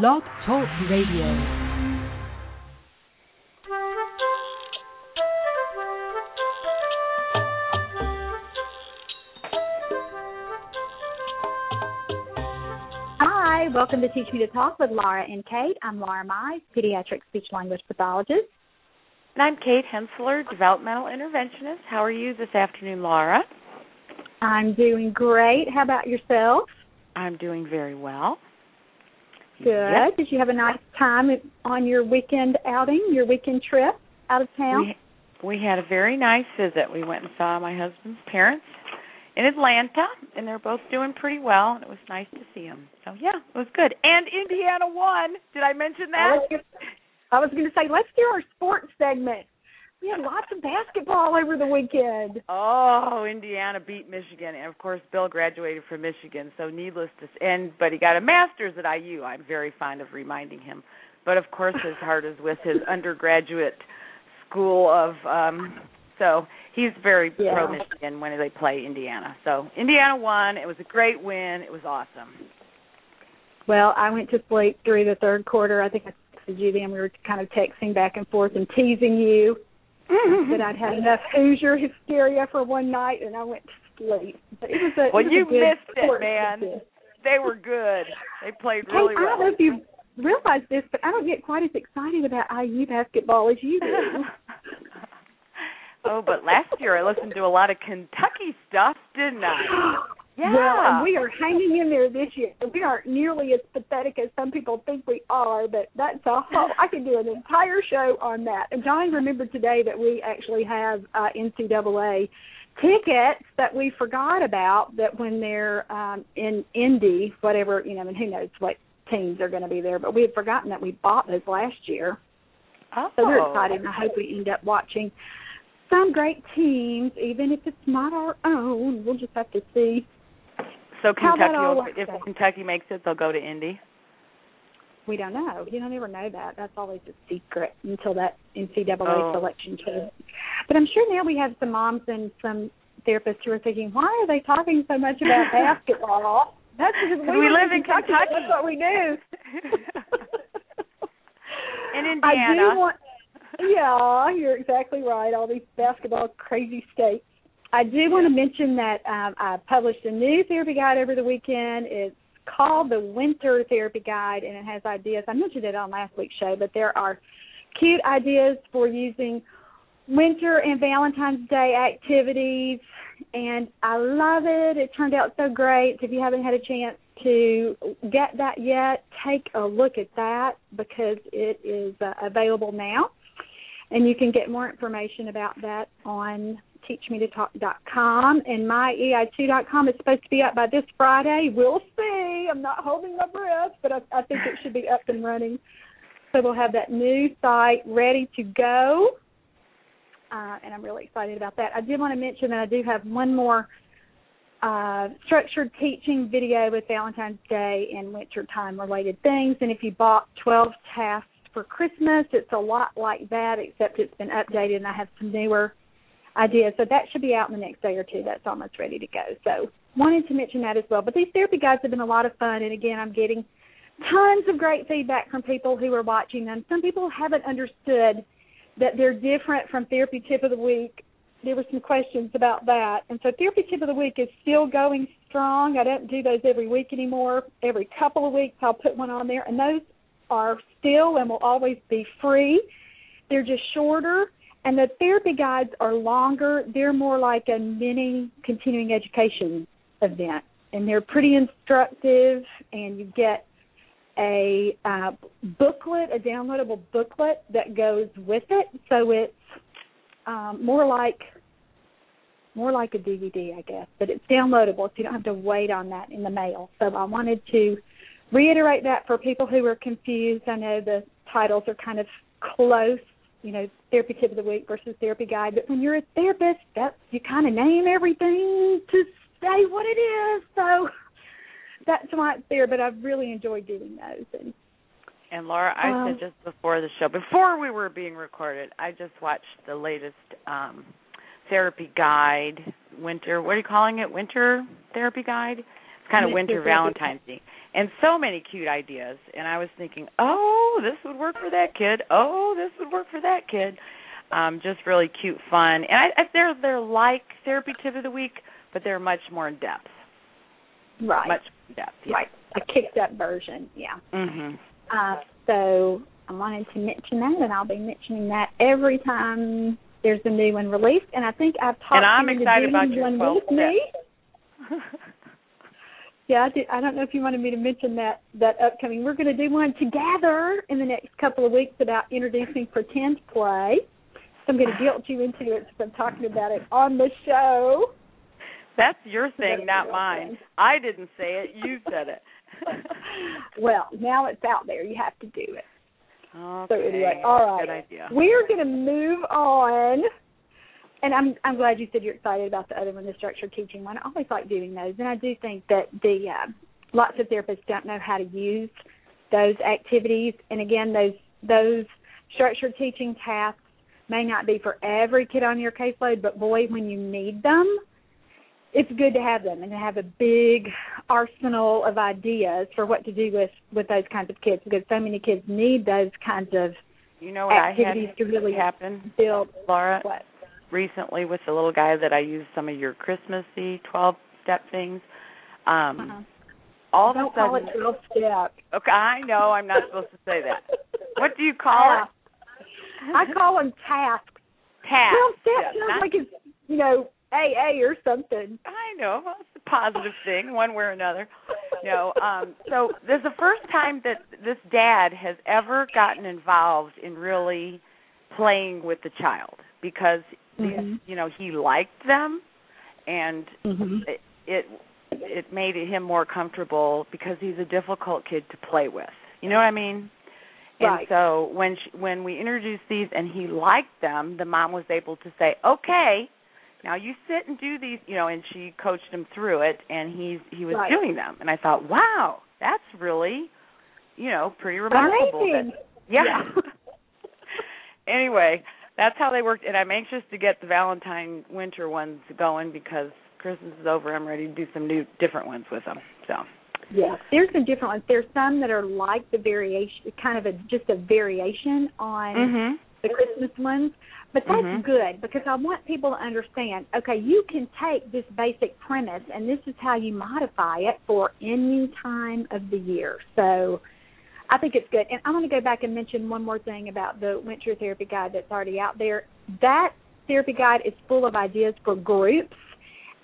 Blog Talk Radio. Hi, welcome to Teach Me to Talk with Laura and Kate. I'm Laura Mize, pediatric speech language pathologist. And I'm Kate Hensler, developmental interventionist. How are you this afternoon, Laura? I'm doing great. How about yourself? I'm doing very well. Good. Yep. Did you have a nice time on your weekend outing, your weekend trip out of town? We, we had a very nice visit. We went and saw my husband's parents in Atlanta, and they're both doing pretty well, and it was nice to see them. So, yeah, it was good. And Indiana won. Did I mention that? I was going to say, let's do our sports segment. We had lots of basketball over the weekend. Oh, Indiana beat Michigan, and of course, Bill graduated from Michigan. So, needless to say, and but he got a master's at IU. I'm very fond of reminding him. But of course, his heart is with his undergraduate school of. um So he's very Yeah. pro Michigan when they play Indiana. So Indiana won. It was a great win. It was awesome. Well, I went to sleep through the third quarter. I think I texted you then. We were kind of texting back and forth and teasing you Mm-hmm. that I'd had enough Hoosier hysteria for one night, and I went to sleep. But it was a, Well, was you a missed it, man. They were good. They played really Hey, really I don't know if you realize this, but I don't get quite as excited about IU basketball as you do. oh, but last year I listened to a lot of Kentucky stuff, didn't I? Yeah. Well, and we are hanging in there this year. We aren't nearly as pathetic as some people think we are, but that's a whole. I could do an entire show on that. And Johnny remembered today that we actually have uh, NCAA tickets that we forgot about. That when they're um, in Indy, whatever you know, and who knows what teams are going to be there, but we had forgotten that we bought those last year. Oh. So we're excited, and I hope we end up watching some great teams, even if it's not our own. We'll just have to see. So Kentucky, will, if out. Kentucky makes it, they'll go to Indy. We don't know. You don't ever know that. That's always a secret until that NCAA Oh. selection tour. But I'm sure now we have some moms and some therapists who are thinking, why are they talking so much about basketball? That's because 'Cause we were live in Kentucky. That's what we do. And in I Indiana. do want. Yeah, you're exactly right. All these basketball crazy states. I do want to mention that um, I published a new therapy guide over the weekend. It's called the Winter Therapy Guide, and it has ideas. I mentioned it on last week's show, but there are cute ideas for using winter and Valentine's Day activities, and I love it. It turned out so great. If you haven't had a chance to get that yet, take a look at that because it is uh, available now. And you can get more information about that on teachmetotalk.com and myei2.com is supposed to be up by this Friday. We'll see. I'm not holding my breath, but I, I think it should be up and running. So we'll have that new site ready to go. Uh, and I'm really excited about that. I did want to mention that I do have one more uh, structured teaching video with Valentine's Day and winter time related things. And if you bought 12 tasks for Christmas, it's a lot like that, except it's been updated and I have some newer ideas. So that should be out in the next day or two. That's almost ready to go. So wanted to mention that as well. But these therapy guides have been a lot of fun. And again, I'm getting tons of great feedback from people who are watching them. Some people haven't understood that they're different from therapy tip of the week. There were some questions about that. And so therapy tip of the week is still going strong. I don't do those every week anymore. Every couple of weeks I'll put one on there and those are still and will always be free. They're just shorter and the therapy guides are longer. They're more like a mini continuing education event and they're pretty instructive and you get a uh, booklet, a downloadable booklet that goes with it. So it's um, more like more like a DVD, I guess, but it's downloadable, so you don't have to wait on that in the mail. So I wanted to reiterate that for people who are confused. I know the titles are kind of close, you know, therapy tip of the week versus therapy guide, but when you're a therapist, that you kind of name everything to say what it is. So that's why it's there. But I've really enjoyed doing those. And And Laura, I Um, said just before the show, before we were being recorded, I just watched the latest um therapy guide, winter. What are you calling it? Winter therapy guide. It's kind of Winter winter Valentine's Day. And so many cute ideas. And I was thinking, oh, this would work for that kid. Oh, this would work for that kid. Um, just really cute, fun, and I, I, they're they're like therapy tip of the week, but they're much more in depth. Right. Much in depth. Yeah. Right. A kicked up version. Yeah. Mhm. Uh, so I wanted to mention that, and I'll be mentioning that every time there's a new one released. And I think I've talked And I'm excited about your one 12 with me. Yeah, I, did, I don't know if you wanted me to mention that that upcoming. We're going to do one together in the next couple of weeks about introducing pretend play. So I'm going to guilt you into it I'm talking about it on the show. That's your thing, That's not mine. thing. I didn't say it. You said it. well, now it's out there. You have to do it. okay. So anyway, all right. Good idea. We're going to move on. And I'm I'm glad you said you're excited about the other one, the structured teaching one. I always like doing those, and I do think that the uh, lots of therapists don't know how to use those activities. And again, those those structured teaching tasks may not be for every kid on your caseload, but boy, when you need them, it's good to have them and to have a big arsenal of ideas for what to do with with those kinds of kids because so many kids need those kinds of You know what I had to really happen, build Laura? what recently with the little guy that I used some of your Christmassy twelve step things. Um uh-huh. all of don't a call it twelve step. Okay, I know I'm not supposed to say that. What do you call it? I call them tasks. Task. Twelve step Yeah, sounds not- like it's you know AA or something. I know. Well, it's a positive thing, one way or another. No. Um so this is the first time that this dad has ever gotten involved in really playing with the child because Mhm. you know, he liked them and Mhm. it, it it made him more comfortable because he's a difficult kid to play with. You know what I mean? And Right. so when she, when we introduced these and he liked them, the mom was able to say, "Okay, now you sit and do these," you know, and she coached him through it and he's he was Right. doing them. And I thought, "Wow, that's really, you know, pretty remarkable." that- Amazing. yeah. Yeah. anyway, that's how they worked, and I'm anxious to get the Valentine winter ones going because Christmas is over. I'm ready to do some new, different ones with them. So. Yeah, there's some different ones. There's some that are like the variation, kind of a just a variation on Mhm. the Christmas ones, but that's Mhm. good because I want people to understand. Okay, you can take this basic premise, and this is how you modify it for any time of the year. So, I think it's good. And I want to go back and mention one more thing about the Winter Therapy Guide that's already out there. That therapy guide is full of ideas for groups,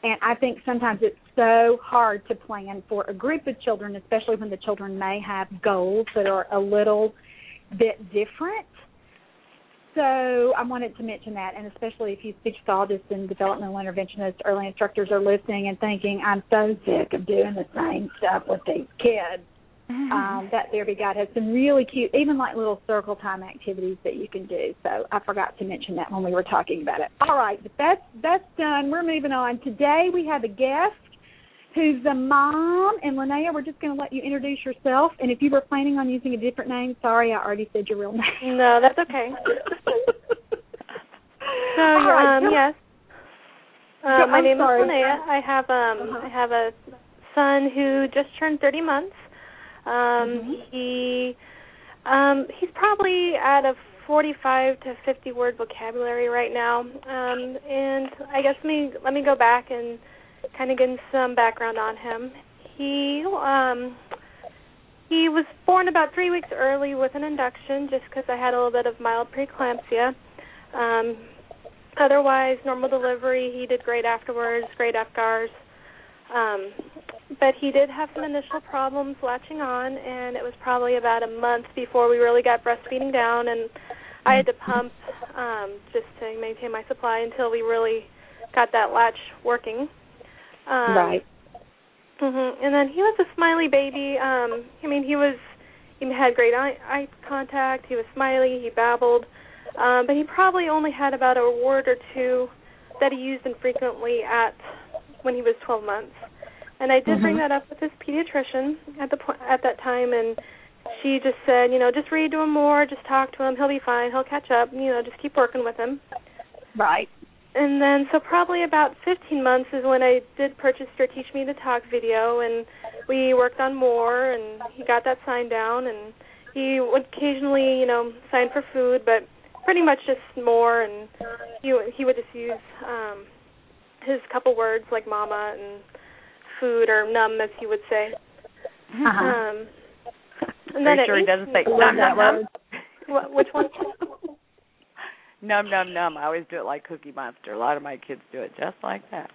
and I think sometimes it's so hard to plan for a group of children, especially when the children may have goals that are a little bit different. So I wanted to mention that, and especially if you speech pathologists and developmental interventionists, early instructors are listening and thinking, "I'm so sick of doing the same stuff with these kids." Um, that therapy guide has some really cute, even like little circle time activities that you can do. So I forgot to mention that when we were talking about it. All right, that's that's done. We're moving on. Today we have a guest who's a mom, and Linnea, we're just going to let you introduce yourself. And if you were planning on using a different name, sorry, I already said your real name. No, that's okay. So All right, um so- yes. So, Uh, my I'm name sorry. is Linnea. I have um Uh-huh. I have a son who just turned 30 months. Um Mhm. he um he's probably at a 45 to 50 word vocabulary right now. Um and I guess let me let me go back and kind of get some background on him. He um he was born about 3 weeks early with an induction just cuz I had a little bit of mild preeclampsia. Um otherwise normal delivery he did great afterwards great Apgars um but he did have some initial problems latching on and it was probably about a month before we really got breastfeeding down and i had to pump um just to maintain my supply until we really got that latch working um right. Mhm. And then he was a smiley baby. Um, I mean, he was he had great eye, eye contact. He was smiley. He babbled, um, but he probably only had about a word or two that he used infrequently at when he was 12 months. And I did bring Mhm. that up with his pediatrician at the point at that time, and she just said, you know, just read to him more, just talk to him. He'll be fine. He'll catch up. You know, just keep working with him. Right. and then so probably about 15 months is when I did purchase your Teach Me to Talk video, and we worked on more, and he got that sign down, and he would occasionally, you know, sign for food, but pretty much just more, and he he would just use um his couple words like mama and food or num as he would say. Uh-huh. Um, and Are then you sure he doesn't say Love num that num num? word. What, which one? Num num num. I always do it like Cookie Monster. A lot of my kids do it just like that.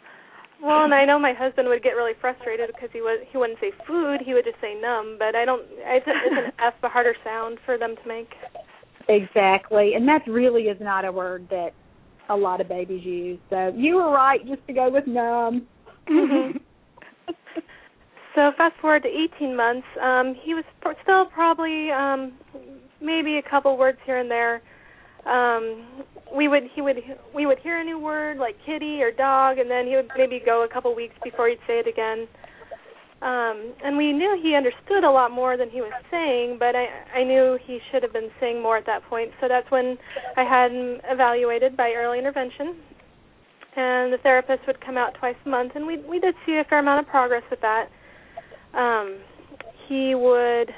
Well, and I know my husband would get really frustrated because he was he wouldn't say food, he would just say numb. But I don't. It's, it's an F, a harder sound for them to make. Exactly, and that really is not a word that a lot of babies use. So you were right just to go with numb. Mhm. So fast forward to 18 months, um, he was pr- still probably um, maybe a couple words here and there. Um, we would he would we would hear a new word like kitty or dog, and then he would maybe go a couple weeks before he'd say it again. Um, and we knew he understood a lot more than he was saying, but I I knew he should have been saying more at that point. So that's when I had him evaluated by early intervention, and the therapist would come out twice a month, and we we did see a fair amount of progress with that. Um, he would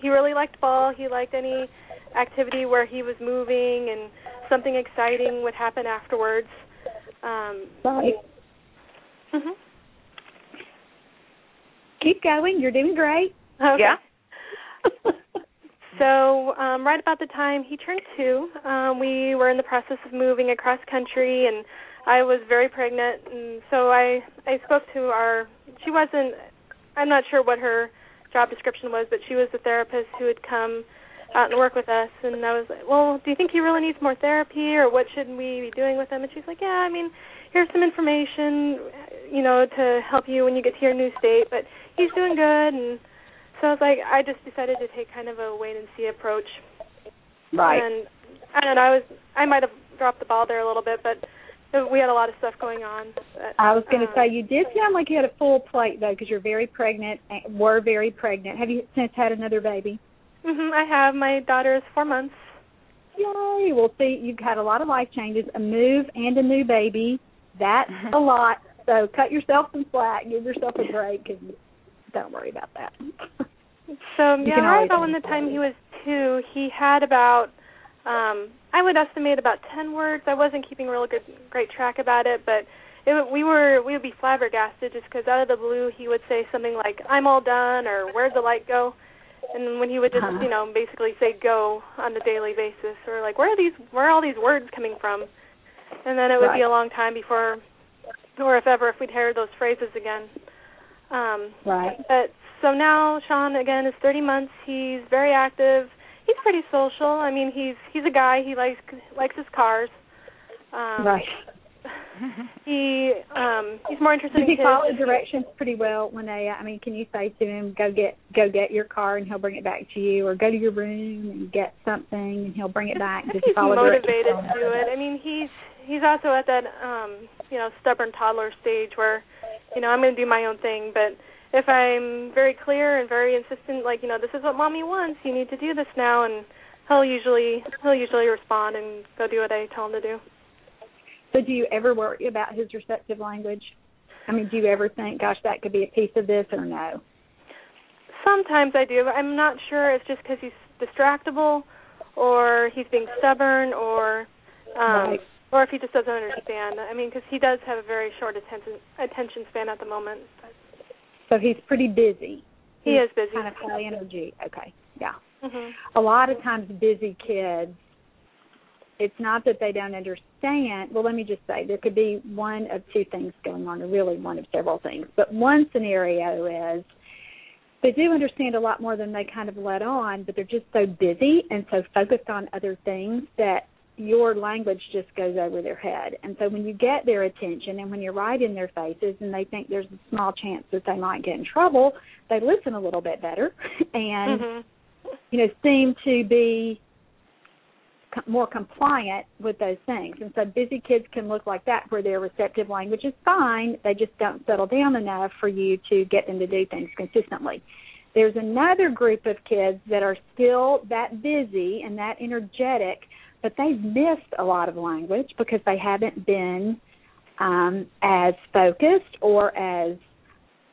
he really liked ball. He liked any activity where he was moving and something exciting would happen afterwards. Um, Right. mhm. Keep going. You're doing great. Okay. Yeah. So um, right about the time he turned two, um, we were in the process of moving across country, and I was very pregnant, and so I I spoke to our. She wasn't. I'm not sure what her job description was, but she was the therapist who would come out and work with us. And I was like, well, do you think he really needs more therapy, or what should we be doing with him? And she's like, yeah, I mean, here's some information, you know, to help you when you get to your new state, but he's doing good and so I was like, I just decided to take kind of a wait and see approach. Right. And I don't know, I was I might have dropped the ball there a little bit, but we had a lot of stuff going on. But, I was going to um, say you did sound like you had a full plate though, because you're very pregnant. and Were very pregnant. Have you since had another baby? Mhm, I have my daughter is four months. Yay! Well, see, you've had a lot of life changes, a move and a new baby. That's a lot. So cut yourself some slack. Give yourself a break, and don't worry about that. So You yeah, right about when the time he was two, he had about um I would estimate about ten words. I wasn't keeping real good great track about it, but it we were we would be flabbergasted just because out of the blue he would say something like "I'm all done" or "Where'd the light go?" And when he would just Uh-huh. you know basically say "go" on a daily basis, or like where are these where are all these words coming from? And then it would be a long time before, or if ever, if we'd hear those phrases again. Um, right. but so now Sean again is 30 months. He's very active. He's pretty social. I mean, he's he's a guy. He likes likes his cars. Um, right. He um he's more interested Does in he follow directions pretty well when they? I mean, can you say to him, "Go get, go get your car," and he'll bring it back to you, or "Go to your room and get something," and he'll bring it back. Does he he's follow motivated directions? to do it. I mean, he's he's also at that um you know stubborn toddler stage where you know I'm going to do my own thing, but if I'm very clear and very insistent, like you know this is what mommy wants, you need to do this now, and he'll usually he'll usually respond and go do what I tell him to do. So, do you ever worry about his receptive language? I mean, do you ever think, "Gosh, that could be a piece of this," or no? Sometimes I do, but I'm not sure it's just because he's distractible, or he's being stubborn, or um, Right. or if he just doesn't understand. I mean, because he does have a very short attention attention span at the moment. So he's pretty busy. He He's is busy. Kind of high energy. Okay. Yeah. hmm a lot of times busy kids it's not that they don't understand well let me just say there could be one of two things going on or really one of several things but one scenario is they do understand a lot more than they kind of let on but they're just so busy and so focused on other things that your language just goes over their head and so when you get their attention and when you're right in their faces and they think there's a small chance that they might get in trouble they listen a little bit better and hmm you know, seem to be more compliant with those things. And so busy kids can look like that where their receptive language is fine, they just don't settle down enough for you to get them to do things consistently. There's another group of kids that are still that busy and that energetic, but they've missed a lot of language because they haven't been um, as focused or as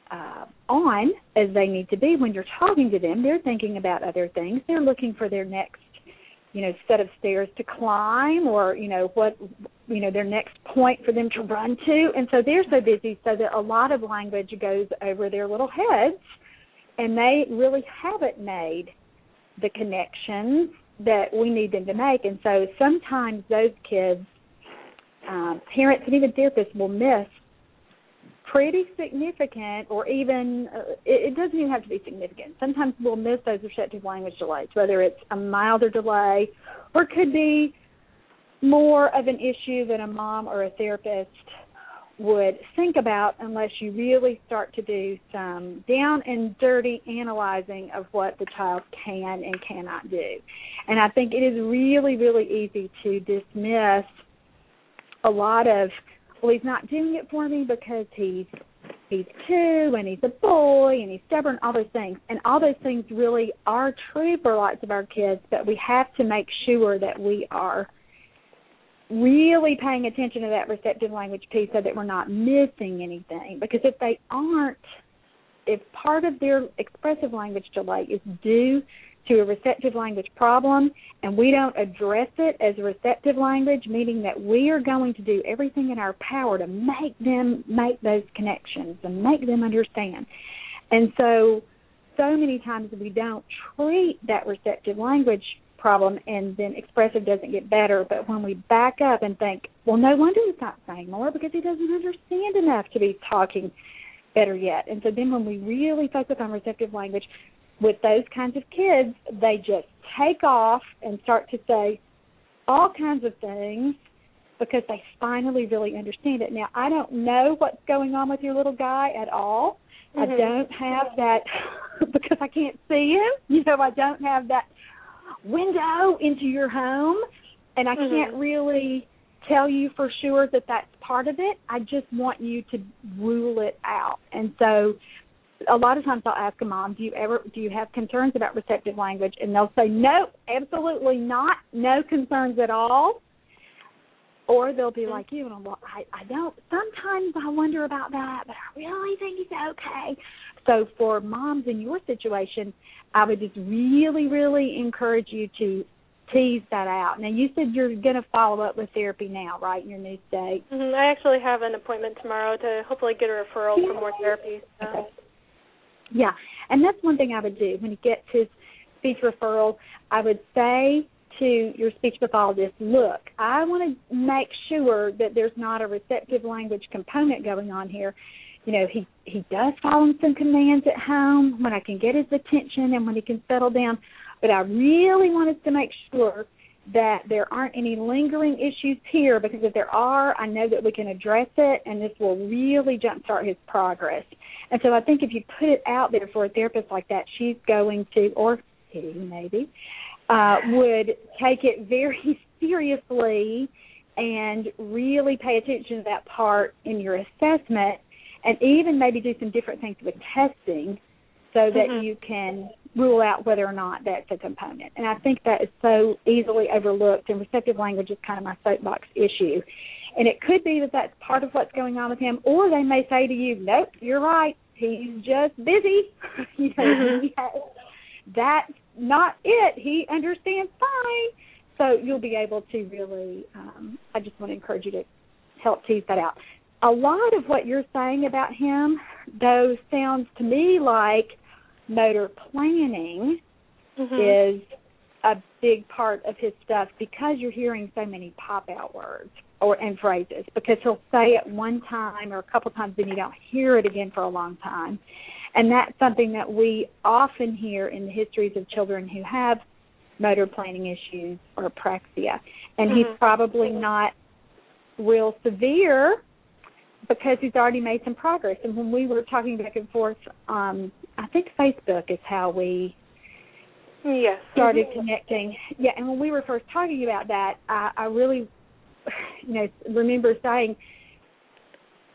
uh, on as they need to be when you're talking to them. They're thinking about other things. They're looking for their next, you know, set of stairs to climb, or you know what, you know, their next point for them to run to. And so they're so busy, so that a lot of language goes over their little heads, and they really haven't made the connections that we need them to make. And so sometimes those kids, um, parents and even therapists will miss pretty significant or even uh, it, it doesn't even have to be significant sometimes we'll miss those receptive language delays whether it's a milder delay or could be more of an issue that a mom or a therapist would think about unless you really start to do some down and dirty analyzing of what the child can and cannot do. And I think it is really, really easy to dismiss a lot of well he's not doing it for me because he's he's two and he's a boy and he's stubborn all those things and all those things really are true for lots of our kids but we have to make sure that we are really paying attention to that receptive language piece so that we're not missing anything because if they aren't if part of their expressive language delay is due to a receptive language problem and we don't address it as receptive language, meaning that we are going to do everything in our power to make them make those connections and make them understand. And so, so many times we don't treat that receptive language problem and then expressive doesn't get better. But when we back up and think, well, no wonder he's not saying more because he doesn't understand enough to be talking better yet. And so then when we really focus on receptive language, with those kinds of kids, they just take off and start to say all kinds of things because they finally really understand it. Now, I don't know what's going on with your little guy at all. Mm-hmm. I don't have that because I can't see him. You know, I don't have that window into your home, and I mm-hmm. can't really tell you for sure that that's part of it. I just want you to rule it out. And so a lot of times I'll ask a mom, "Do you ever do you have concerns about receptive language?" And they'll say, "No, absolutely not. No concerns at all." Or they'll be like you, and I'm like, I, I don't. Sometimes I wonder about that, but I really think he's okay. So for moms in your situation, I would just really, really encourage you to tease that out. Now you said you're going to follow up with therapy now, right? In your new state. Mm-hmm. I actually have an appointment tomorrow to hopefully get a referral for more therapy. So. Okay. Yeah, and that's one thing I would do when he gets his speech referral. I would say to your speech pathologist, look, I want to make sure that there's not a receptive language component going on here. You know, he he does follow some commands at home when I can get his attention and when he can settle down, but I really wanted to make sure that there aren't any lingering issues here because if there are, I know that we can address it and this will really jumpstart his progress. And so I think if you put it out there for a therapist like that, she's going to, or he maybe, uh, would take it very seriously and really pay attention to that part in your assessment and even maybe do some different things with testing so that mm-hmm. you can rule out whether or not that's a component. And I think that is so easily overlooked, and receptive language is kind of my soapbox issue. And it could be that that's part of what's going on with him, or they may say to you, "Nope, you're right. He's just busy." you know, mm-hmm. has, that's not it. He understands fine. So you'll be able to really. Um, I just want to encourage you to help tease that out. A lot of what you're saying about him, though, sounds to me like motor planning mm-hmm. is a big part of his stuff because you're hearing so many pop out words or and phrases because he'll say it one time or a couple times and you don't hear it again for a long time and that's something that we often hear in the histories of children who have motor planning issues or apraxia and mm-hmm. he's probably not real severe because he's already made some progress. And when we were talking back and forth, um, I think Facebook is how we yes. started mm-hmm. connecting. Yeah, and when we were first talking about that, I, I really, you know, remember saying,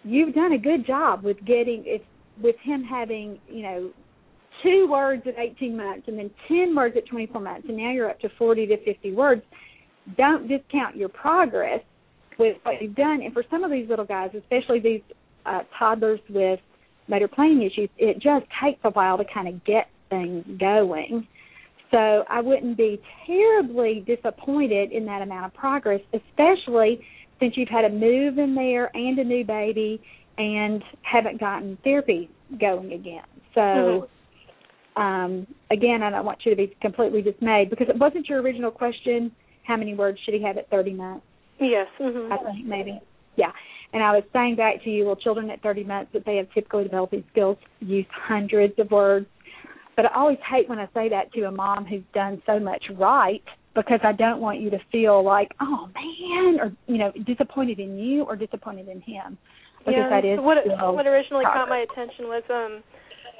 "You've done a good job with getting if with him having, you know." Two words at 18 months, and then 10 words at 24 months, and now you're up to 40 to 50 words don't discount your progress with what you've done. And for some of these little guys, especially these uh, toddlers with motor planning issues, it just takes a while to kind of get things going. So I wouldn't be terribly disappointed in that amount of progress, especially since you've had a move in there and a new baby and haven't gotten therapy going again. So mm-hmm. um again, I don't want you to be completely dismayed because it wasn't your original question, how many words should he have at 30 months? Yes. Mm-hmm. I think maybe. Yeah. And I was saying back to you, well, children at 30 months that they have typically developing skills use hundreds of words. But I always hate when I say that to a mom who's done so much right because I don't want you to feel like, oh man, or you know, disappointed in you or disappointed in him. Because yeah. that is what what originally caught my attention was um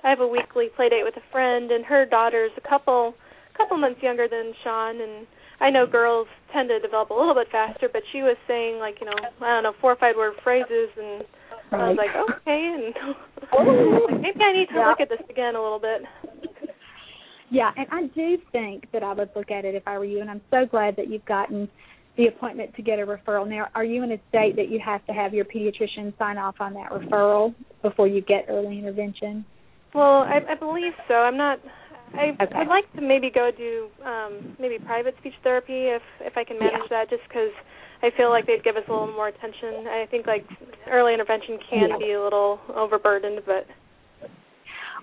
I have a weekly play date with a friend and her daughter's a couple couple months younger than Sean and I know girls tend to develop a little bit faster, but she was saying like, you know, I don't know, four or five word phrases and right. I was like, Okay and like, oh. maybe I need to yeah. look at this again a little bit. Yeah, and I do think that I would look at it if I were you and I'm so glad that you've gotten the appointment to get a referral. Now, are you in a state that you have to have your pediatrician sign off on that referral before you get early intervention? Well, I, I believe so. I'm not I okay. would like to maybe go do um, maybe private speech therapy if if I can manage yeah. that, just because I feel like they'd give us a little more attention. I think like early intervention can yeah. be a little overburdened, but.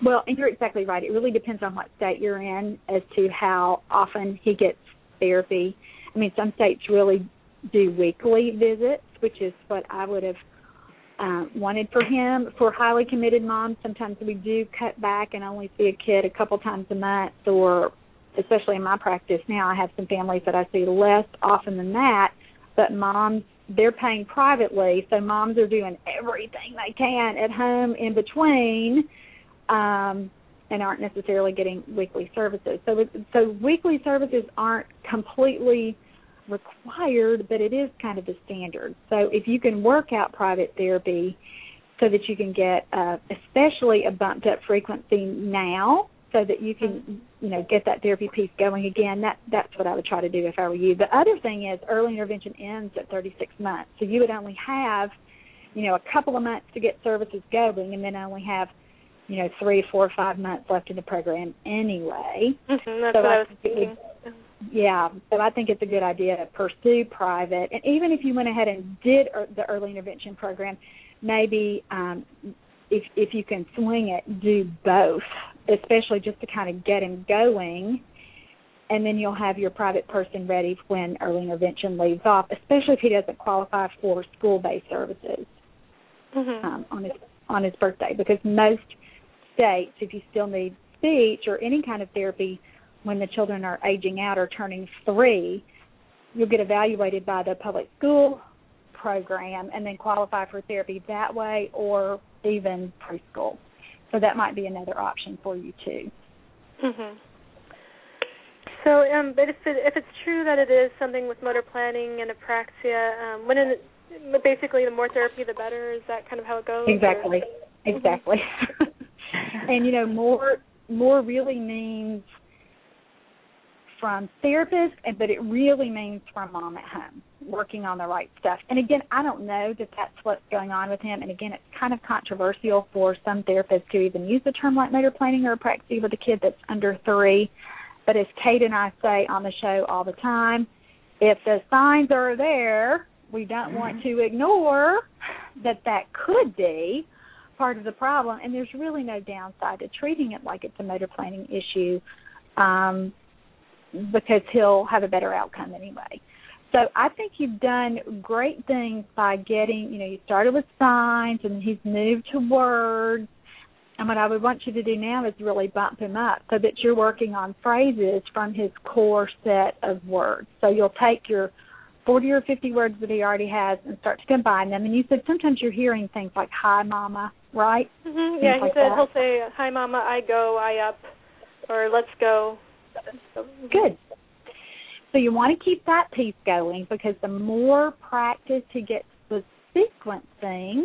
Well, and you're exactly right. It really depends on what state you're in as to how often he gets therapy. I mean, some states really do weekly visits, which is what I would have uh, wanted for him. For highly committed moms, sometimes we do cut back and only see a kid a couple times a month, or especially in my practice now, I have some families that I see less often than that. But moms, they're paying privately, so moms are doing everything they can at home in between, um, and aren't necessarily getting weekly services. So, so weekly services aren't completely required, but it is kind of the standard. So if you can work out private therapy so that you can get uh, especially a bumped up frequency now so that you can you know get that therapy piece going again that that's what I would try to do if I were you. The other thing is early intervention ends at 36 months. So you would only have you know a couple of months to get services going and then only have you know three, four, five months left in the program anyway. Mm-hmm, that's so what I, I was thinking yeah, so I think it's a good idea to pursue private. And even if you went ahead and did the early intervention program, maybe um, if if you can swing it, do both, especially just to kind of get him going. And then you'll have your private person ready when early intervention leaves off, especially if he doesn't qualify for school-based services mm-hmm. um, on his on his birthday. Because most states, if you still need speech or any kind of therapy, when the children are aging out or turning three, you'll get evaluated by the public school program and then qualify for therapy that way or even preschool. So that might be another option for you too. Mhm. So, um, but if it, if it's true that it is something with motor planning and apraxia, um, when it, basically the more therapy the better. Is that kind of how it goes? Exactly. Or? Exactly. Mm-hmm. and you know, more more really means from therapists, but it really means from mom at home working on the right stuff. And again, I don't know that that's what's going on with him. And again, it's kind of controversial for some therapists to even use the term like motor planning or apraxia with a kid that's under three. But as Kate and I say on the show all the time, if the signs are there, we don't mm-hmm. want to ignore that that could be part of the problem. And there's really no downside to treating it like it's a motor planning issue. Um, because he'll have a better outcome anyway. So I think you've done great things by getting, you know, you started with signs and he's moved to words. And what I would want you to do now is really bump him up so that you're working on phrases from his core set of words. So you'll take your 40 or 50 words that he already has and start to combine them. And you said sometimes you're hearing things like "Hi, Mama," right? Mm-hmm. Yeah, he like said that. he'll say "Hi, Mama," "I go," "I up," or "Let's go." Good. So you want to keep that piece going because the more practice he gets with sequencing,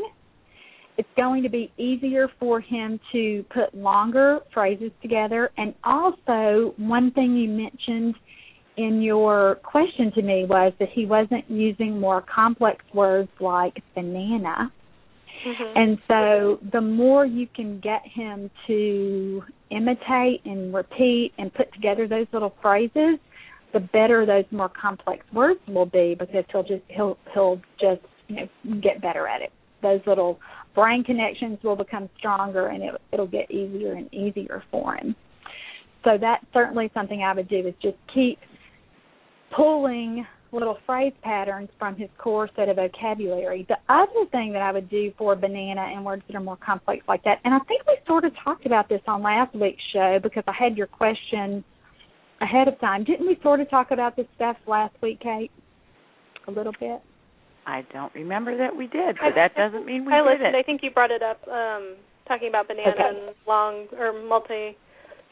it's going to be easier for him to put longer phrases together. And also, one thing you mentioned in in your question to me was that he wasn't using more complex words like banana. Mhm. And so the more you can get him to imitate and repeat and put together those little phrases, the better those more complex words will be because he'll just he'll he'll just you know get better at it. Those little brain connections will become stronger and it it'll get easier and easier for him. So that's certainly something I would do is just keep pulling little phrase patterns from his core set of vocabulary. The other thing that I would do for banana and words that are more complex like that, and I think we sort of talked about this on last week's show because I had your question ahead of time. Didn't we sort of talk about this stuff last week, Kate? A little bit. I don't remember that we did, but that doesn't mean we I Didn't. I think you brought it up, um, talking about banana Okay. and long or multi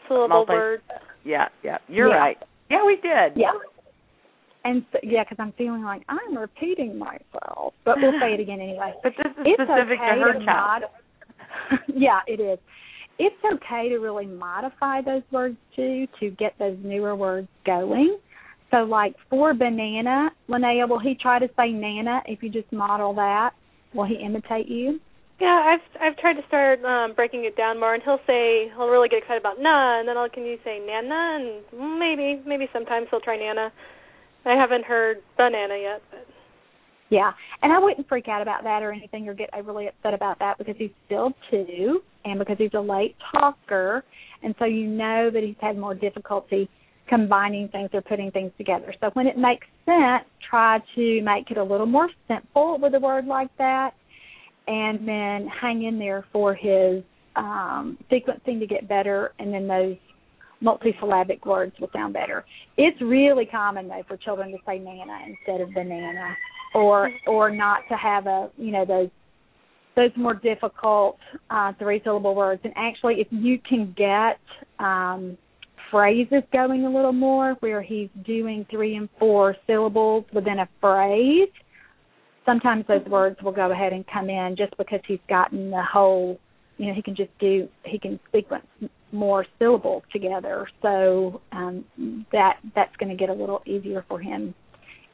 syllable words. Yeah, yeah, you're Yeah. right. Yeah, we did. Yeah. And so, yeah, because I'm feeling like I'm repeating myself, but we'll say it again anyway. But this is it's specific okay to her to child. mod- yeah, it is. It's okay to really modify those words too to get those newer words going. So, like for banana, Linnea, will he try to say nana if you just model that? Will he imitate you? Yeah, I've I've tried to start um breaking it down more, and he'll say he'll really get excited about na, and then I'll can you say nana, and maybe maybe sometimes he'll try nana. I haven't heard banana yet, but Yeah, and I wouldn't freak out about that or anything or get overly upset about that because he's still two and because he's a late talker, and so you know that he's had more difficulty combining things or putting things together. So when it makes sense, try to make it a little more simple with a word like that, and then hang in there for his um, sequencing to get better, and then those multisyllabic words will sound better. It's really common though for children to say nana instead of banana or or not to have a you know those those more difficult uh three syllable words and actually if you can get um phrases going a little more where he's doing three and four syllables within a phrase sometimes those words will go ahead and come in just because he's gotten the whole you know he can just do he can sequence more syllables together. So um that that's going to get a little easier for him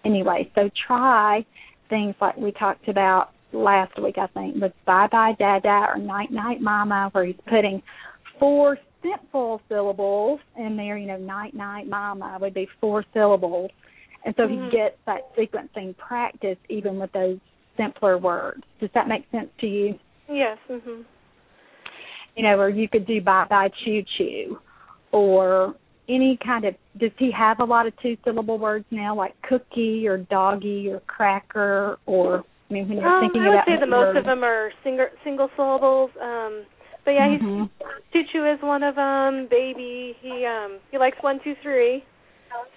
anyway. So try things like we talked about last week i think with bye bye dada or night night mama where he's putting four simple syllables in there. You know night night mama would be four syllables. And so he gets that sequencing practice even with those simpler words. Does that make sense to you? Yes. Mhm. You know, or you could do bye bye choo choo or any kind of does he have a lot of two syllable words now like cookie or doggy or cracker or I mean when you're Um, thinking I would about say the most of them are single single syllables. Um, but yeah, he's Mhm. choo choo is one of them. Baby, he um he likes one two three.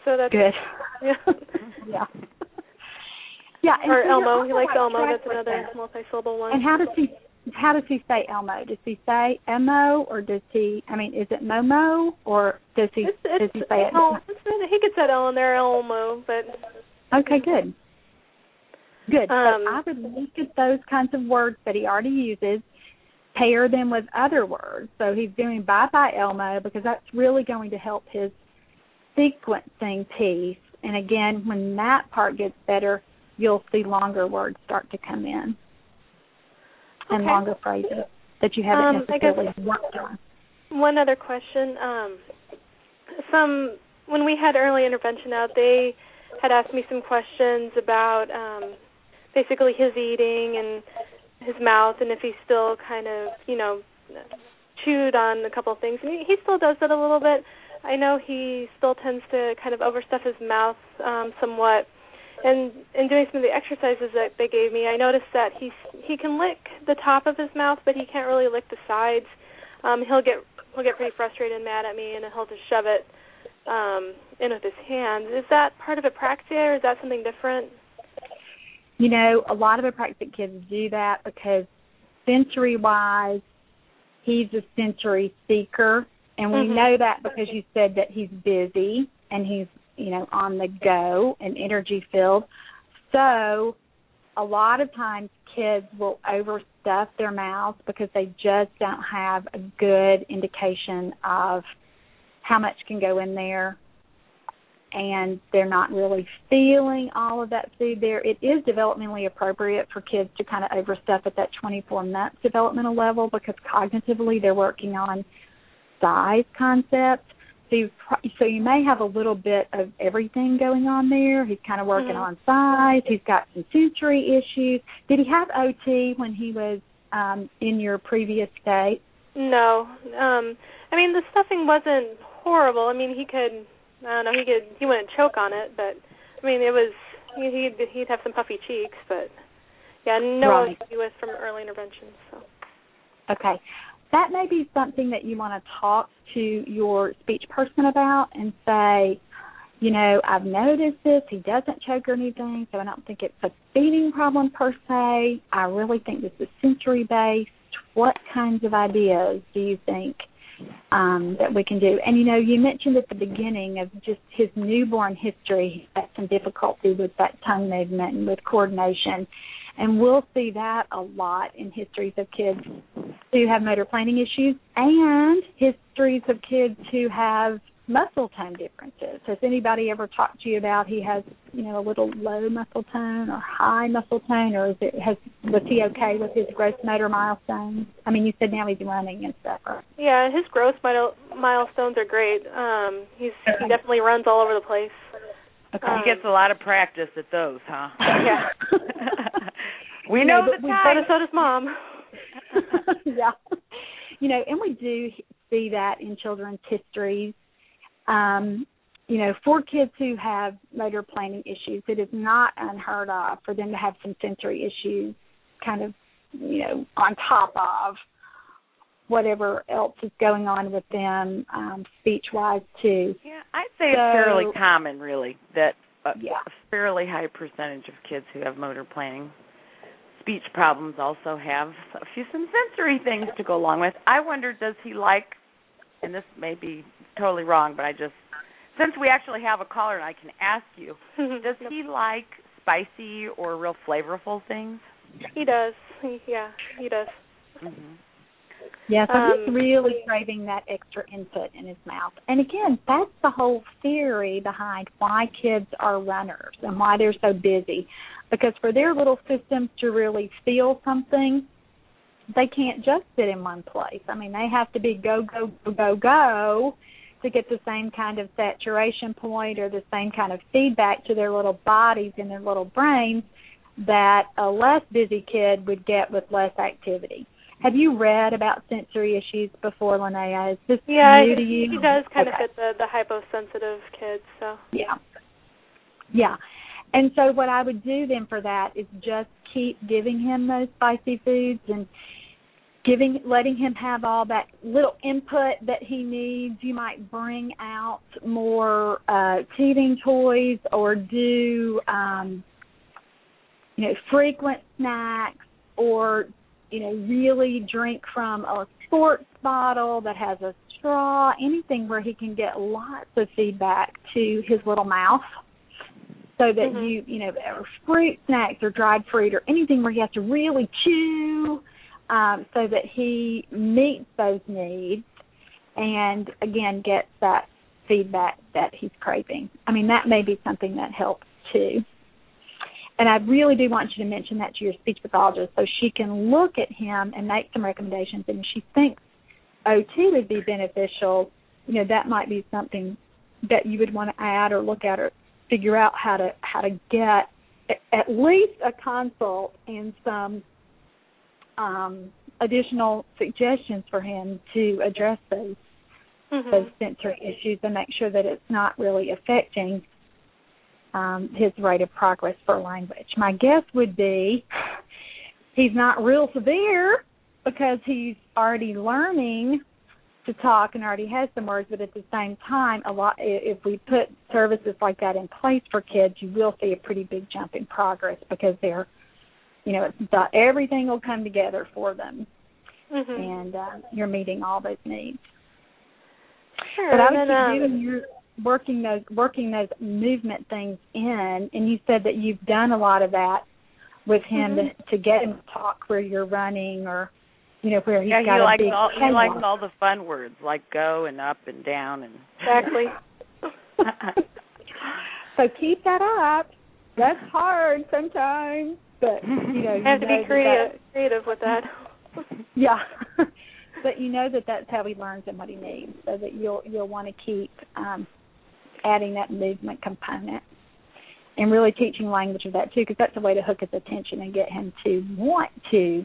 So that's good. Yeah. yeah. Yeah, or Elmo. He likes Elmo. That's another that. multi-syllable one. And how does he how does he say Elmo? Does he say Mo or does he I mean, is it Momo or does he it's, it's, does he say it? He gets that L there, Elmo, but Okay, good. Good. Um, so I would look at those kinds of words that he already uses, pair them with other words. So he's doing bye bye Elmo because that's really going to help his sequencing piece. And again, when that part gets better, you'll see longer words start to come in and Okay. longer phrases that you haven't Um, necessarily worked on. One other question. Um, some when we had early intervention out, they had asked me some questions about um, basically his eating and his mouth, and if he still kind of, you know, chewed on a couple of things. And he, he still does that a little bit. I know he still tends to kind of overstuff his mouth um, somewhat. And in doing some of the exercises that they gave me, I noticed that he he can lick the top of his mouth, but he can't really lick the sides. Um, he'll get he'll get pretty frustrated and mad at me, and he'll just shove it um, in with his hands. Is that part of apraxia, or is that something different? You know, a lot of apraxic kids do that because sensory wise, he's a sensory seeker. And we Mhm. know that because you said that he's busy and he's, you know, on the go and energy filled. So a lot of times kids will overstuff their mouths because they just don't have a good indication of how much can go in there and they're not really feeling all of that food there, it is developmentally appropriate for kids to kind of overstuff at that 24 month developmental level because cognitively they're working on size concepts. So you, so you may have a little bit of everything going on there. He's kind of working mm-hmm. on size. He's got some sensory issues. Did he have OT when he was um in your previous state? No. Um I mean the stuffing wasn't horrible. I mean he could I don't know, he could he wouldn't choke on it, but I mean it was he'd he'd have some puffy cheeks, but yeah, no right. OT with from early intervention. So okay, that may be something that you want to talk to your speech person about and say, you know, I've noticed this. He doesn't choke or anything, so I don't think it's a feeding problem per se. I really think this is sensory based. What kinds of ideas do you think um, that we can do. And you know, you mentioned at the beginning of just his newborn history, he had some difficulty with that tongue movement and with coordination. And we'll see that a lot in histories of kids who have motor planning issues and histories of kids who have muscle tone differences. Has anybody ever talked to you about he has, you know, a little low muscle tone or high muscle tone, or is it has was he okay with his gross motor milestones? I mean, you said now he's running and stuff. Right? Yeah, his gross mile, milestones are great. Um, he's he definitely runs all over the place. Okay. Um, he gets a lot of practice at those, huh? Yeah. we know know, the but time. So does mom. yeah. You know, and we do see that in children's histories. Um, you know, for kids who have motor planning issues, it is not unheard of for them to have some sensory issues kind of, you know, on top of whatever else is going on with them um, speech wise too. Yeah, I'd say it's fairly common, really, that a, Yeah. a fairly high percentage of kids who have motor planning speech problems also have a few some sensory things to go along with. I wonder, does he like? And this may be totally wrong, but I just since we actually have a caller and I can ask you, does he like spicy or real flavorful things? He does. He, yeah, he does. hmm Yeah, so he's Um, really craving that extra input in his mouth. And again, that's the whole theory behind why kids are runners and why they're so busy. Because for their little systems to really feel something, they can't just sit in one place. I mean, they have to be go, go, go, go, go to get the same kind of saturation point or the same kind of feedback to their little bodies and their little brains that a less busy kid would get with less activity. Have you read about sensory issues before, Linnea? Is this Yeah, new to you? he does kind Okay. of fit the the hyposensitive kids. So Yeah. Yeah. And so what I would do then for that is just keep giving him those spicy foods and giving letting him have all that little input that he needs. You might bring out more uh teething toys or do um you know frequent snacks or you know really drink from a sports bottle that has a straw, anything where he can get lots of feedback to his little mouth so that Mhm. you you know or fruit snacks or dried fruit or anything where he has to really chew um so that he meets those needs and again gets that feedback that he's craving. I mean that may be something that helps too. And I really do want you to mention that to your speech pathologist so she can look at him and make some recommendations and if she thinks OT would be beneficial, you know, that might be something that you would want to add or look at or figure out how to how to get at least a consult and some um, additional suggestions for him to address those Mhm. those sensory issues and make sure that it's not really affecting um, his rate of progress for language. My guess would be he's not real severe because he's already learning to talk and already has some words, but at the same time, a lot if we put services like that in place for kids, you will see a pretty big jump in progress because they're, you know, it's the, everything will come together for them, Mhm. and uh, you're meeting all those needs. Sure. But I and would then, keep um, doing your working those working those movement things in, and you said that you've done a lot of that with him Mhm. to, to get him to talk where you're running or you know where he's yeah, got he a likes big all he head likes on. all the fun words like go and up and down and Exactly. So keep that up. That's hard sometimes, but you know, you have to know be creative, that- creative with that. yeah. but you know that that's how he learns and what he needs, so that you'll you'll want to keep um, adding that movement component and really teaching language of that too, because that's a way to hook his attention and get him to want to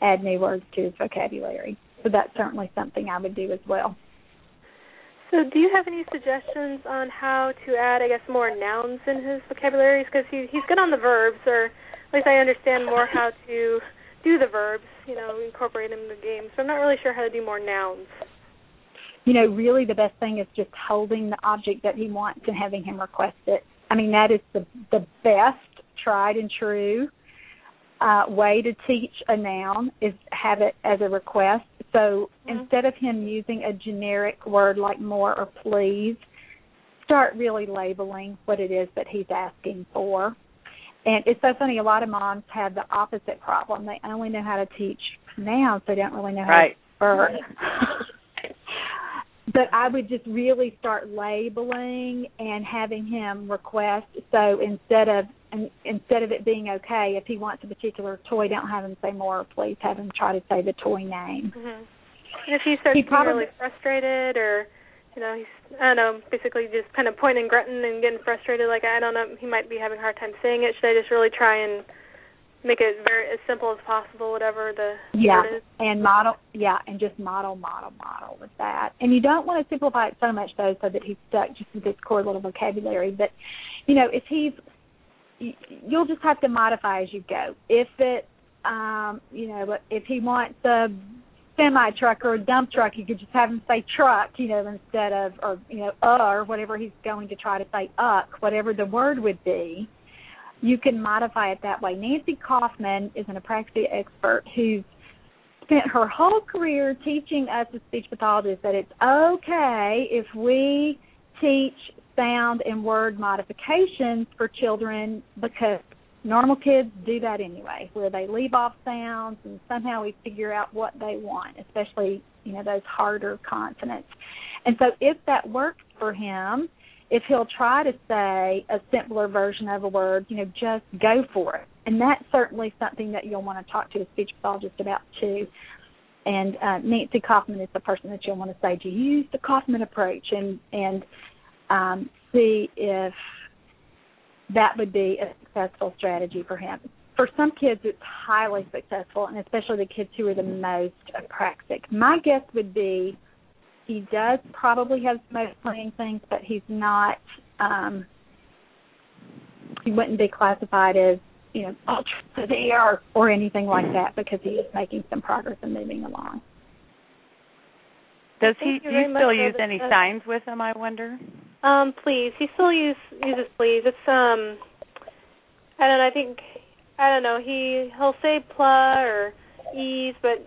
add new words to his vocabulary. So that's certainly something I would do as well. So, do you have any suggestions on how to add, I guess, more nouns in his vocabulary? Because he he's good on the verbs, or at least I understand more how to do the verbs. You know, incorporate them in the game. So I'm not really sure how to do more nouns. You know, really the best thing is just holding the object that he wants and having him request it. I mean, that is the the best tried and true uh, way to teach a noun is have it as a request. So Mhm. instead of him using a generic word like more or please, start really labeling what it is that he's asking for. And it's so funny. A lot of moms have the opposite problem. They only know how to teach nouns. They don't really know how Right. to verbs. but I would just really start labeling and having him request. So instead of instead of it being okay, if he wants a particular toy, don't have him say more. Please have him try to say the toy name. hmm And if he starts He getting probably- really frustrated, or you know, he's I don't know, basically just kind of pointing, grunting, and getting frustrated. Like I don't know, he might be having a hard time saying it. Should I just really try and make it very as simple as possible, whatever the Yeah, word is? and model. Yeah, and just model, model, model with that. And you don't want to simplify it so much though, so that he's stuck just with this core little vocabulary. But you know, if he's, you'll just have to modify as you go. If it, um, you know, if he wants a semi truck or a dump truck, you could just have him say truck, you know, instead of or you know, uh, or whatever he's going to try to say uck, whatever the word would be. You can modify it that way. Nancy Kaufman is an apraxia expert who's spent her whole career teaching us as speech pathologists that it's okay if we teach sound and word modifications for children because normal kids do that anyway, where they leave off sounds and somehow we figure out what they want, especially, you know, those harder consonants. And so if that works for him, if he'll try to say a simpler version of a word, you know, just go for it. And that's certainly something that you'll want to talk to a speech pathologist about too. And uh, Nancy Kaufman is the person that you'll want to say, you use the Kaufman approach and and um, see if that would be a successful strategy for him. For some kids, it's highly successful, and especially the kids who are the most apraxic. My guess would be he does probably have some motor planning things, but he's not. Um, he wouldn't be classified as you know ultra severe or, or anything like that because he is making some progress and moving along. Does Thank he do you still use any uh, signs with him, I wonder? Um, please. He still use uses please. It's um I don't know, I think I don't know, he he'll say pla or ease, but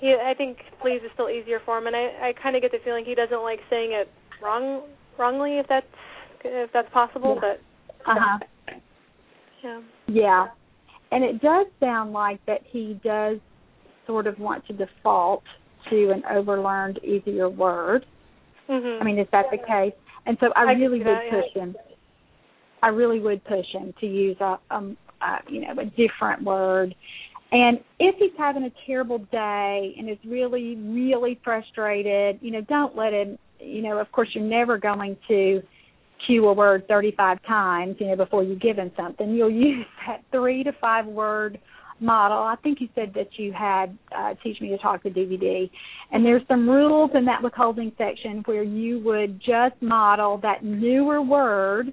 he I think please is still easier for him and I I kinda get the feeling he doesn't like saying it wrong wrongly if that's if that's possible, but Uh huh. yeah. Yeah. And it does sound like that he does sort of want to default to an overlearned, easier word. Mhm. I mean, is that the case? And so I, I really would that, yeah. push him. I really would push him to use a, um, uh, you know, a different word. And if he's having a terrible day and is really, really frustrated, you know, don't let him. You know, of course, you're never going to cue a word 35 times, you know, before you give him something. You'll use that three to five word model. I think you said that you had uh, Teach Me to Talk the DVD. And there's some rules in that withholding section where you would just model that newer word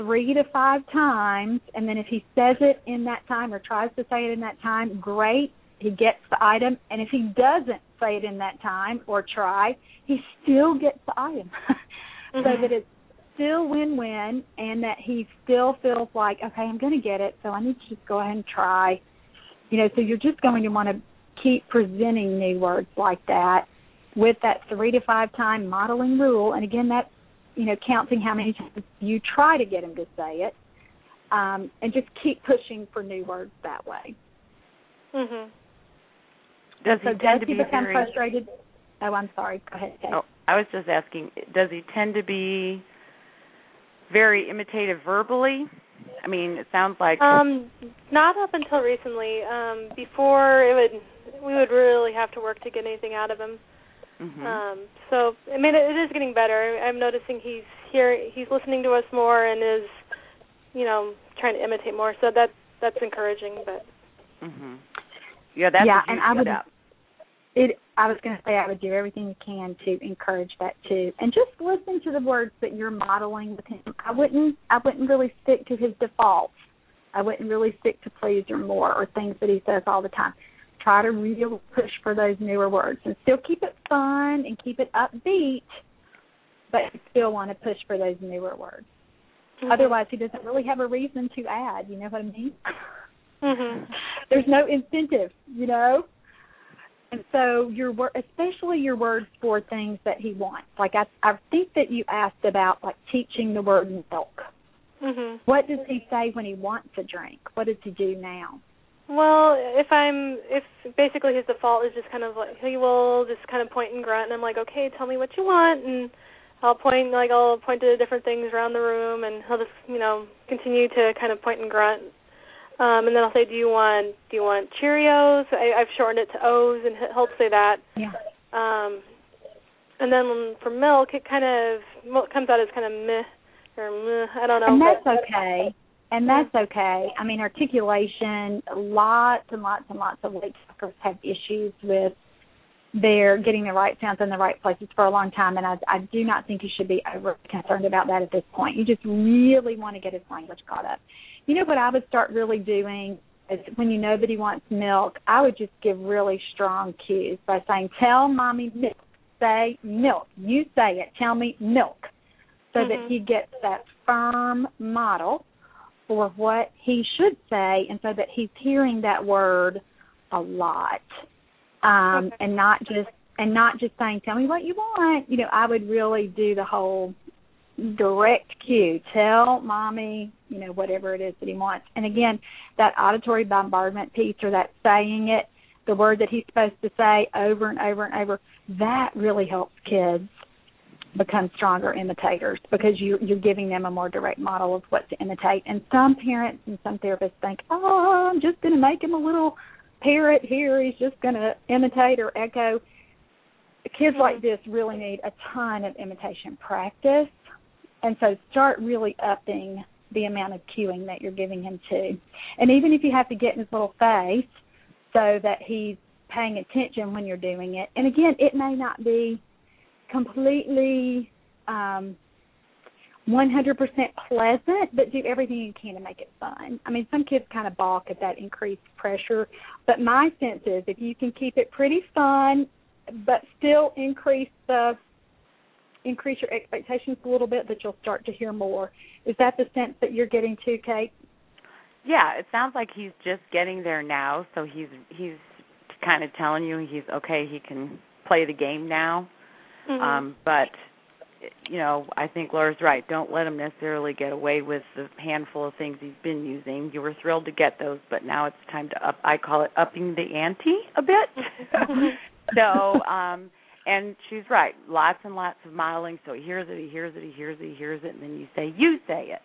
three to five times. And then if he says it in that time or tries to say it in that time, great. He gets the item. And if he doesn't say it in that time or try, he still gets the item. so Mhm. that it's still win-win and that he still feels like okay i'm going to get it so i need to just go ahead and try you know so you're just going to want to keep presenting new words like that with that three to five time modeling rule and again that's you know counting how many times you try to get him to say it um, and just keep pushing for new words that way Mhm. Does he so tend does to he be become very frustrated oh i'm sorry go ahead Kate. Oh, I was just asking, does he tend to be very imitative verbally? I mean, it sounds like um not up until recently. Um before it would we would really have to work to get anything out of him. Mm-hmm. Um so I mean it, it is getting better. I'm noticing he's here he's listening to us more and is you know trying to imitate more. So that that's encouraging, but Mhm. Yeah, that's yeah, and I would step. it I was going to say I would do everything you can to encourage that too, and just listen to the words that you're modeling with him. I wouldn't I wouldn't really stick to his defaults. I wouldn't really stick to please or more or things that he says all the time. Try to really push for those newer words and still keep it fun and keep it upbeat, but still want to push for those newer words. Mhm. Otherwise, he doesn't really have a reason to add. You know what I mean? Mm-hmm. There's no incentive, you know. And so your word, especially your words for things that he wants. Like I, I think that you asked about like teaching the word milk. Mm-hmm. What does he say when he wants a drink? What does he do now? Well, if I'm if basically his default is just kind of like he will just kind of point and grunt and I'm like, "Okay, tell me what you want." And I'll point like I'll point to different things around the room and he'll just, you know, continue to kind of point and grunt. Um and then I'll say, "Do you want do you want Cheerios?" I I've shortened it to O's and he- he'll say that. Yeah. Um and then for milk, it kind of milk comes out as kind of meh or meh, I don't know. And that's okay. And that's okay. I mean, articulation, lots and lots and lots of late talkers have issues with their getting the right sounds in the right places for a long time, and I, I do not think you should be over concerned about that at this point. You just really want to get his language caught up. You know what I would start really doing is when you know that he wants milk, I would just give really strong cues by saying, "Tell mommy milk." Say milk. You say it. Tell me milk, so that Mhm. he gets that firm model for what he should say, and so that he's hearing that word a lot, um, Okay. and not just and not just saying, "Tell me what you want." You know, I would really do the whole direct cue. Tell mommy, you know, whatever it is that he wants. And again, that auditory bombardment piece, or that saying it, the word that he's supposed to say over and over and over, that really helps kids become stronger imitators because you you're giving them a more direct model of what to imitate. And some parents and some therapists think, oh, I'm just going to make him a little parrot here. He's just going to imitate or echo. Kids like this really need a ton of imitation practice, and so start really upping the amount of cueing that you're giving him to. And even if you have to get in his little face so that he's paying attention when you're doing it. And again, it may not be completely um 100% pleasant, but do everything you can to make it fun. I mean, some kids kind of balk at that increased pressure, but my sense is if you can keep it pretty fun, but still increase the increase your expectations a little bit, that you'll start to hear more. Is that the sense that you're getting too, Kate? Yeah, it sounds like he's just getting there now, so he's he's kind of telling you he's okay, he can play the game now. Mhm. Um, but you know, I think Laura's right. Don't let him necessarily get away with the handful of things he's been using. You were thrilled to get those, but now it's time to up. I call it upping the ante a bit. so, um, and she's right. Lots and lots of modeling. So he hears it, he hears it, he hears it, he hears it, and then you say, "You say it,"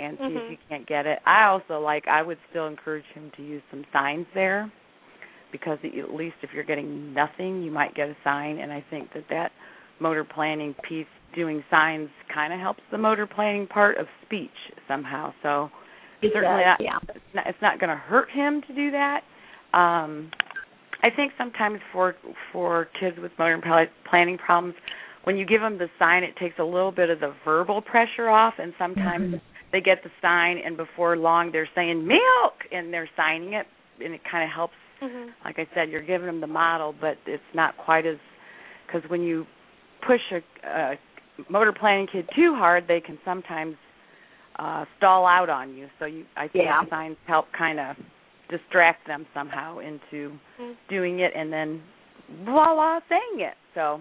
and see Mhm. if you can't get it. I also like. I would still encourage him to use some signs there, because at least if you're getting nothing, you might get a sign. And I think that that motor planning piece doing signs kind of helps the motor planning part of speech somehow so It certainly does, not, yeah. it's not, it's not going to hurt him to do that um i think sometimes for for kids with motor planning problems when you give them the sign it takes a little bit of the verbal pressure off and sometimes Mhm. they get the sign and before long they're saying milk and they're signing it and it kind of helps Mhm. like I said, you're giving them the model, but it's not quite as because when you push a, a motor planning kid too hard, they can sometimes uh stall out on you. So you, I think Yeah. signs help kind of distract them somehow into Mhm. doing it and then voila, saying it. So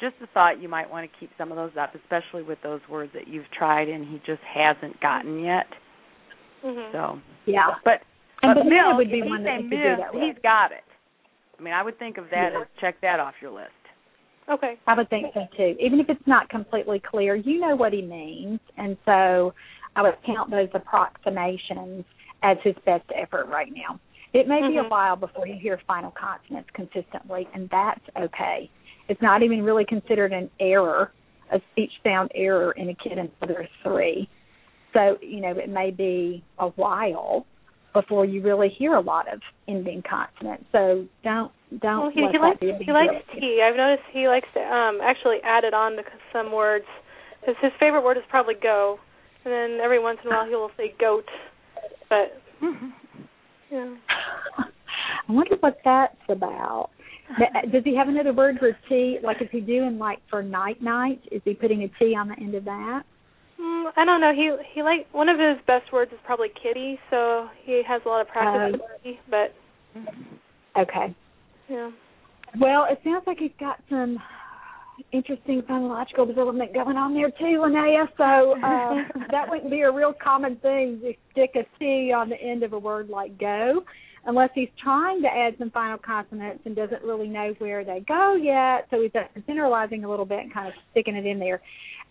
just a thought you might want to keep some of those up, especially with those words that you've tried and he just hasn't gotten yet. Mhm. So, Yeah. but And but milk, would be one that say you could do milk, that he's got it. I mean, I would think of that Yeah. as check that off your list. Okay. I would think so too. Even if it's not completely clear, you know what he means, and so I would count those approximations as his best effort right now. It may mm-hmm. be a mm-hmm. while before you hear final consonants consistently, and that's okay. It's not even really considered an error, a speech sound error in a kid until three. So, you know, it may be a while before you really hear a lot of ending consonants. So don't don't well, he, he likes, be a big He likes T. I've noticed he likes to um actually add it on to some words. His his favorite word is probably go, and then every once in a while he will say goat. But yeah. I wonder what that's about. Does he have another word for T? Like, is he doing like for night night? Is he putting a T on the end of that? Mm, I don't know. He he like one of his best words is probably kitty, so he has a lot of practice with but okay. Yeah. Well, it sounds like he's got some interesting phonological development going on there too, Linnea. So uh, that wouldn't be a real common thing to stick a T on the end of a word like go, unless he's trying to add some final consonants and doesn't really know where they go yet. So he's generalizing a little bit and kind of sticking it in there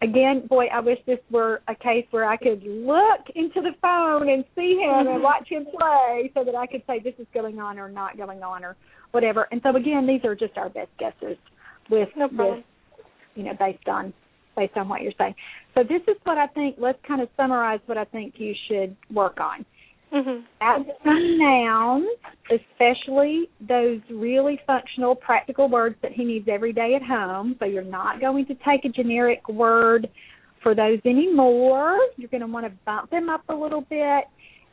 again, boy, I wish this were a case where I could look into the phone and see him and mm-hmm. watch him play so that I could say this is going on or not going on or whatever. And so again, these are just our best guesses with no with you know, based on based on what you're saying. So this is what I think let's kind of summarize what I think you should work on. Mm-hmm. Add some nouns, especially those really functional, practical words that he needs every day at home. So you're not going to take a generic word for those anymore. You're going to want to bump them up a little bit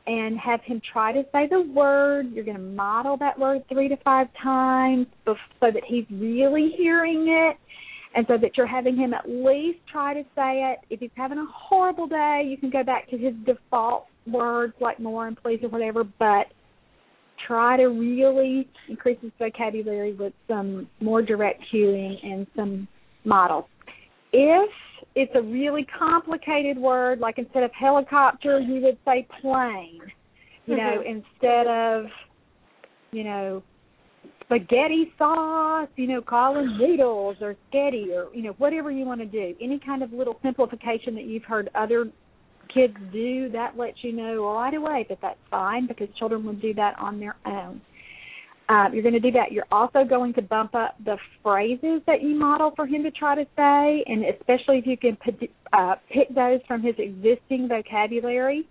and have him try to say the word. You're going to model that word three to five times so that he's really hearing it and so that you're having him at least try to say it. If he's having a horrible day, you can go back to his default words like more and please or whatever, but try to really increase his vocabulary with some more direct cueing and some models. If it's a really complicated word, like instead of helicopter, you would say plane. You know, mm-hmm. instead of, you know, spaghetti sauce, you know, calling noodles or spaghetti or, you know, whatever you want to do. Any kind of little simplification that you've heard other kids do, that lets you know right away that that's fine because children will do that on their own. Uh, you're going to do that. You're also going to bump up the phrases that you model for him to try to say, and especially if you can uh, pick those from his existing vocabulary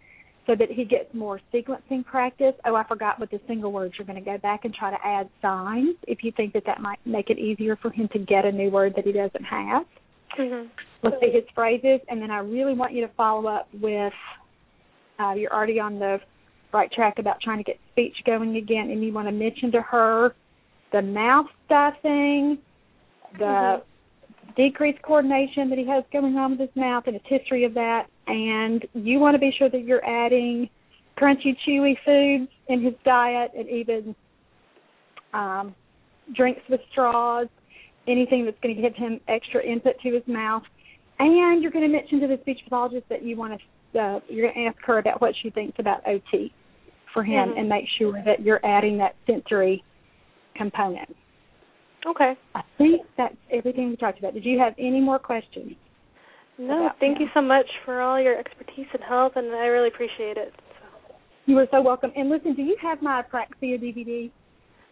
so that he gets more sequencing practice. Oh, I forgot what the single words. You're going to go back and try to add signs if you think that that might make it easier for him to get a new word that he doesn't have. Mm-hmm. Let's see his phrases, and then I really want you to follow up with. Uh, you're already on the right track about trying to get speech going again, and you want to mention to her the mouth stuffing, the mm-hmm. decreased coordination that he has going on with his mouth, and his history of that. And you want to be sure that you're adding crunchy, chewy foods in his diet, and even um, drinks with straws anything that's going to give him extra input to his mouth. And you're going to mention to the speech pathologist that you want to, uh, you're going to ask her about what she thinks about OT for him mm-hmm. and make sure that you're adding that sensory component. Okay. I think that's everything we talked about. Did you have any more questions? No, thank him? you so much for all your expertise and help, and I really appreciate it. So. You are so welcome. And listen, do you have my Apraxia DVD?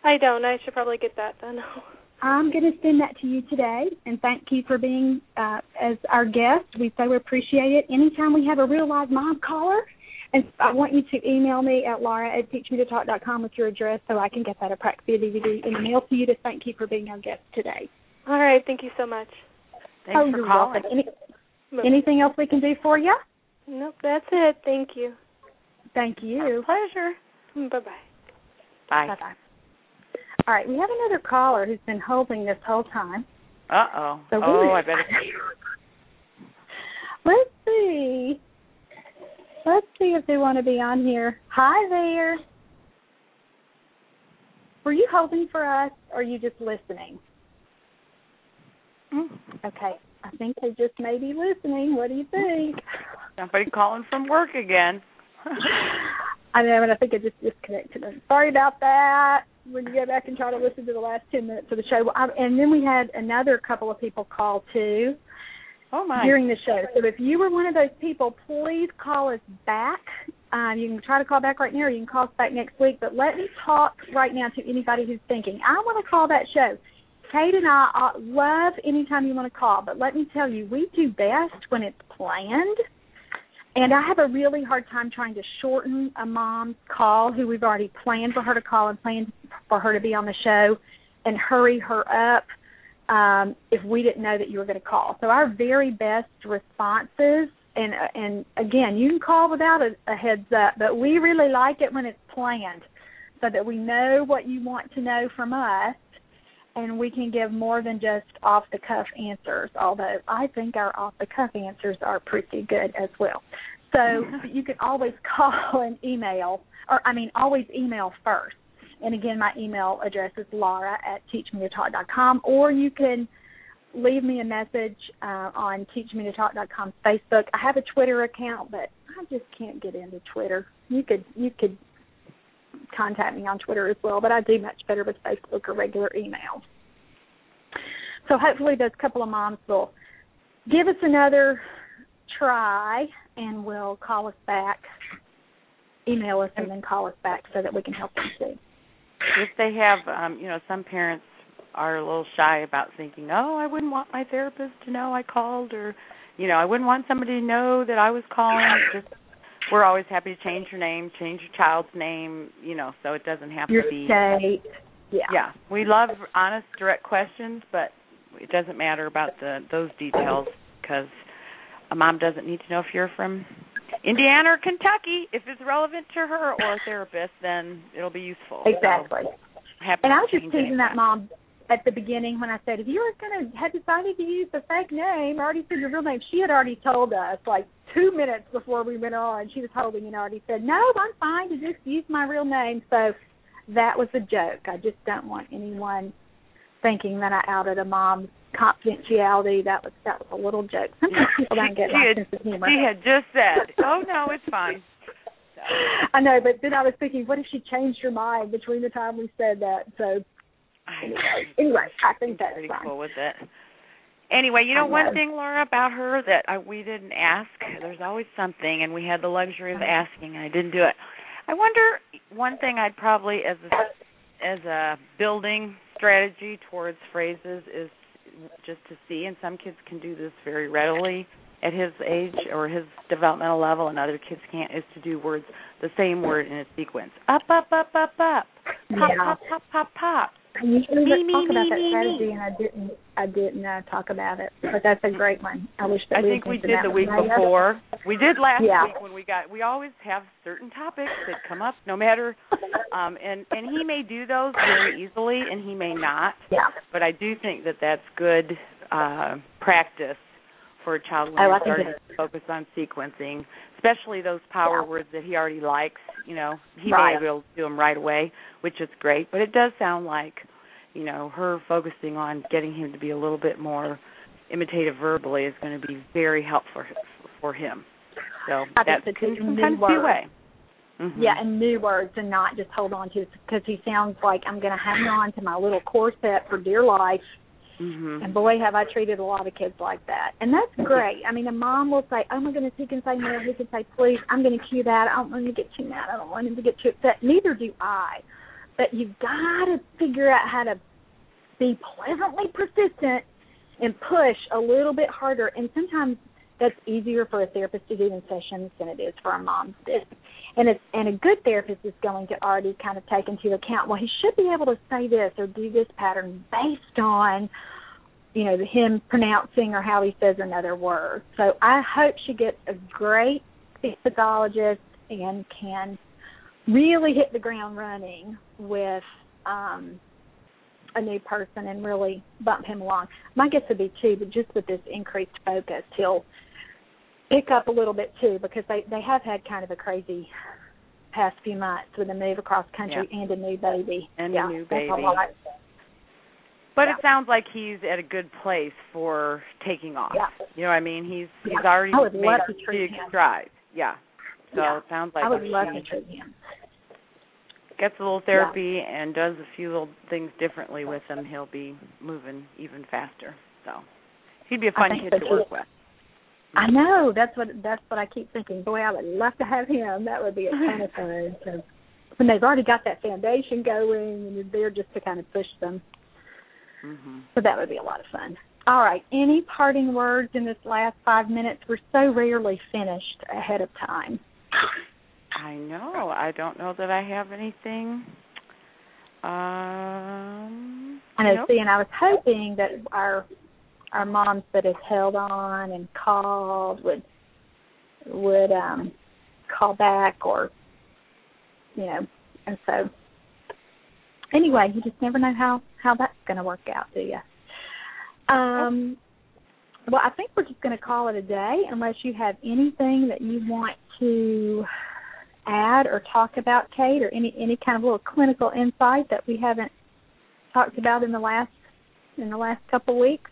I don't. I should probably get that done. I'm going to send that to you today, and thank you for being uh, as our guest. We so appreciate it. Anytime we have a real live mom caller, and I want you to email me at laura at teachmetotalk.com with your address so I can get that Apraxia DVD in the mail to you to thank you for being our guest today. All right. Thank you so much. Thanks oh, for calling. Any, anything else we can do for you? Nope, that's it. Thank you. Thank you. pleasure. Bye-bye. Bye. Bye-bye. All right, we have another caller who's been holding this whole time. Uh oh. So oh, I better. Let's see. Let's see if they want to be on here. Hi there. Were you holding for us, or are you just listening? Mm. Okay, I think they just may be listening. What do you think? Somebody calling from work again. I know, and I think I just disconnected them. Sorry about that. When you go back and try to listen to the last ten minutes of the show. I, and then we had another couple of people call too. Oh my! During the show, so if you were one of those people, please call us back. Um, you can try to call back right now, or you can call us back next week. But let me talk right now to anybody who's thinking, I want to call that show. Kate and I uh, love anytime you want to call, but let me tell you, we do best when it's planned. And I have a really hard time trying to shorten a mom's call who we've already planned for her to call and planned for her to be on the show and hurry her up um, if we didn't know that you were going to call. So our very best responses, and and again, you can call without a, a heads up, but we really like it when it's planned, so that we know what you want to know from us, and we can give more than just off the cuff answers. Although I think our off the cuff answers are pretty good as well. So you can always call and email, or I mean, always email first and again, my email address is laura at teachmetotalk.com, or you can leave me a message uh, on teachmetotalk.com Facebook. I have a Twitter account, but I just can't get into Twitter. You could you could contact me on Twitter as well, but I do much better with Facebook or regular email. So hopefully those couple of moms will give us another try and will call us back, email us, and then call us back so that we can help them too if they have um you know some parents are a little shy about thinking oh i wouldn't want my therapist to know i called or you know i wouldn't want somebody to know that i was calling just we're always happy to change your name change your child's name you know so it doesn't have your to be state. Yeah. Yeah. We love honest direct questions but it doesn't matter about the those details because a mom doesn't need to know if you're from Indiana or Kentucky, if it's relevant to her or a therapist, then it'll be useful. Exactly. So, and I was just teasing that mom at the beginning when I said, if you were going to have decided to use the fake name, I already said your real name. She had already told us like two minutes before we went on. She was holding and already said, no, I'm fine to just use my real name. So that was a joke. I just don't want anyone thinking that I outed a mom's confidentiality. That was that was a little joke. Sometimes people don't get my sense of humor. She had just said, "Oh no, it's fine." I know, but then I was thinking, what if she changed her mind between the time we said that? So anyway, I think that's pretty fine. cool with it. Anyway, you know, know, one thing, Laura, about her that I, we didn't ask. There's always something, and we had the luxury of uh-huh. asking, and I didn't do it. I wonder. One thing I'd probably, as a as a building strategy towards phrases, is just to see, and some kids can do this very readily at his age or his developmental level, and other kids can't. Is to do words the same word in a sequence. Up, up, up, up, up. Pop, yeah. pop, pop, pop, pop. I usually me, talk me, about me, that strategy, and I didn't. I didn't uh, talk about it, but that's a great one. I wish that I we think we did the week before. We did last Yeah. week when we got. We always have certain topics that come up, no matter. Um, and and he may do those very easily, and he may not. Yeah. But I do think that that's good uh, practice for a child when Oh, starting to focus on sequencing, especially those power Yeah. words that he already likes. You know, he Right. may be able to do them right away, which is great. But it does sound like, you know, her focusing on getting him to be a little bit more imitative verbally is going to be very helpful for him. So I that think can new sometimes be a words. way. Mhm. Yeah, and new words and not just hold on to because he sounds like I'm going to hang on to my little corset for dear life. Mhm. And boy, have I treated a lot of kids like that. And that's great. I mean, a mom will say, "Oh my goodness, he can say no, he can say please." I'm going to cue that. I don't want him to get too mad. I don't want him to get too upset. Neither do I. But you've got to figure out how to be pleasantly persistent and push a little bit harder. And sometimes that's easier for a therapist to do in sessions than it is for a mom to. And it's and a good therapist is going to already kind of take into account, well, he should be able to say this or do this pattern based on, you know, him pronouncing or how he says another word. So I hope she gets a great pathologist and can really hit the ground running with um a new person and really bump him along. My guess would be too, but just with this increased focus, he'll pick up a little bit too because they they have had kind of a crazy past few months with a move across country and a new baby. And a yeah, new a baby. lot. But Yeah. it sounds like he's at a good place for taking off. Yeah. You know what I mean? He's Yeah. he's already I would made love a big stride. Yeah. So Yeah. it sounds like I would love to treat him. gets a little therapy yeah. and does a few little things differently with him, he'll be moving even faster. So he'd be a fun kid to work with. I know that's what that's what I keep thinking. Boy, I would love to have him. That would be a ton of fun. So when they've already got that foundation going, and you're there just to kind of push them. Mm-hmm. So that would be a lot of fun. All right. Any parting words in this last five minutes? We're so rarely finished ahead of time. I know. I don't know that I have anything. Um, I know. Nope. See, and I was hoping that our our moms that have held on and called would would um call back or you know and so anyway you just never know how how that's going to work out do you um well i think we're just going to call it a day unless you have anything that you want to add or talk about kate or any any kind of little clinical insight that we haven't talked about in the last in the last couple of weeks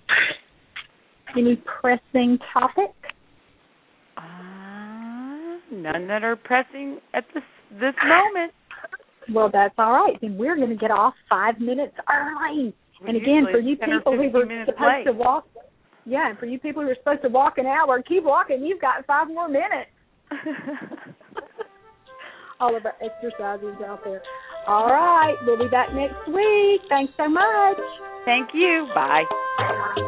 any pressing topic? Uh, none that are pressing at this this moment. Well, that's all right. Then we're going to get off five minutes early. We and again, for you people who were supposed late. to walk, yeah, and for you people who are supposed to walk an hour, keep walking. You've got five more minutes. all of our exercises out there. All right, we'll be back next week. Thanks so much. Thank you. Bye.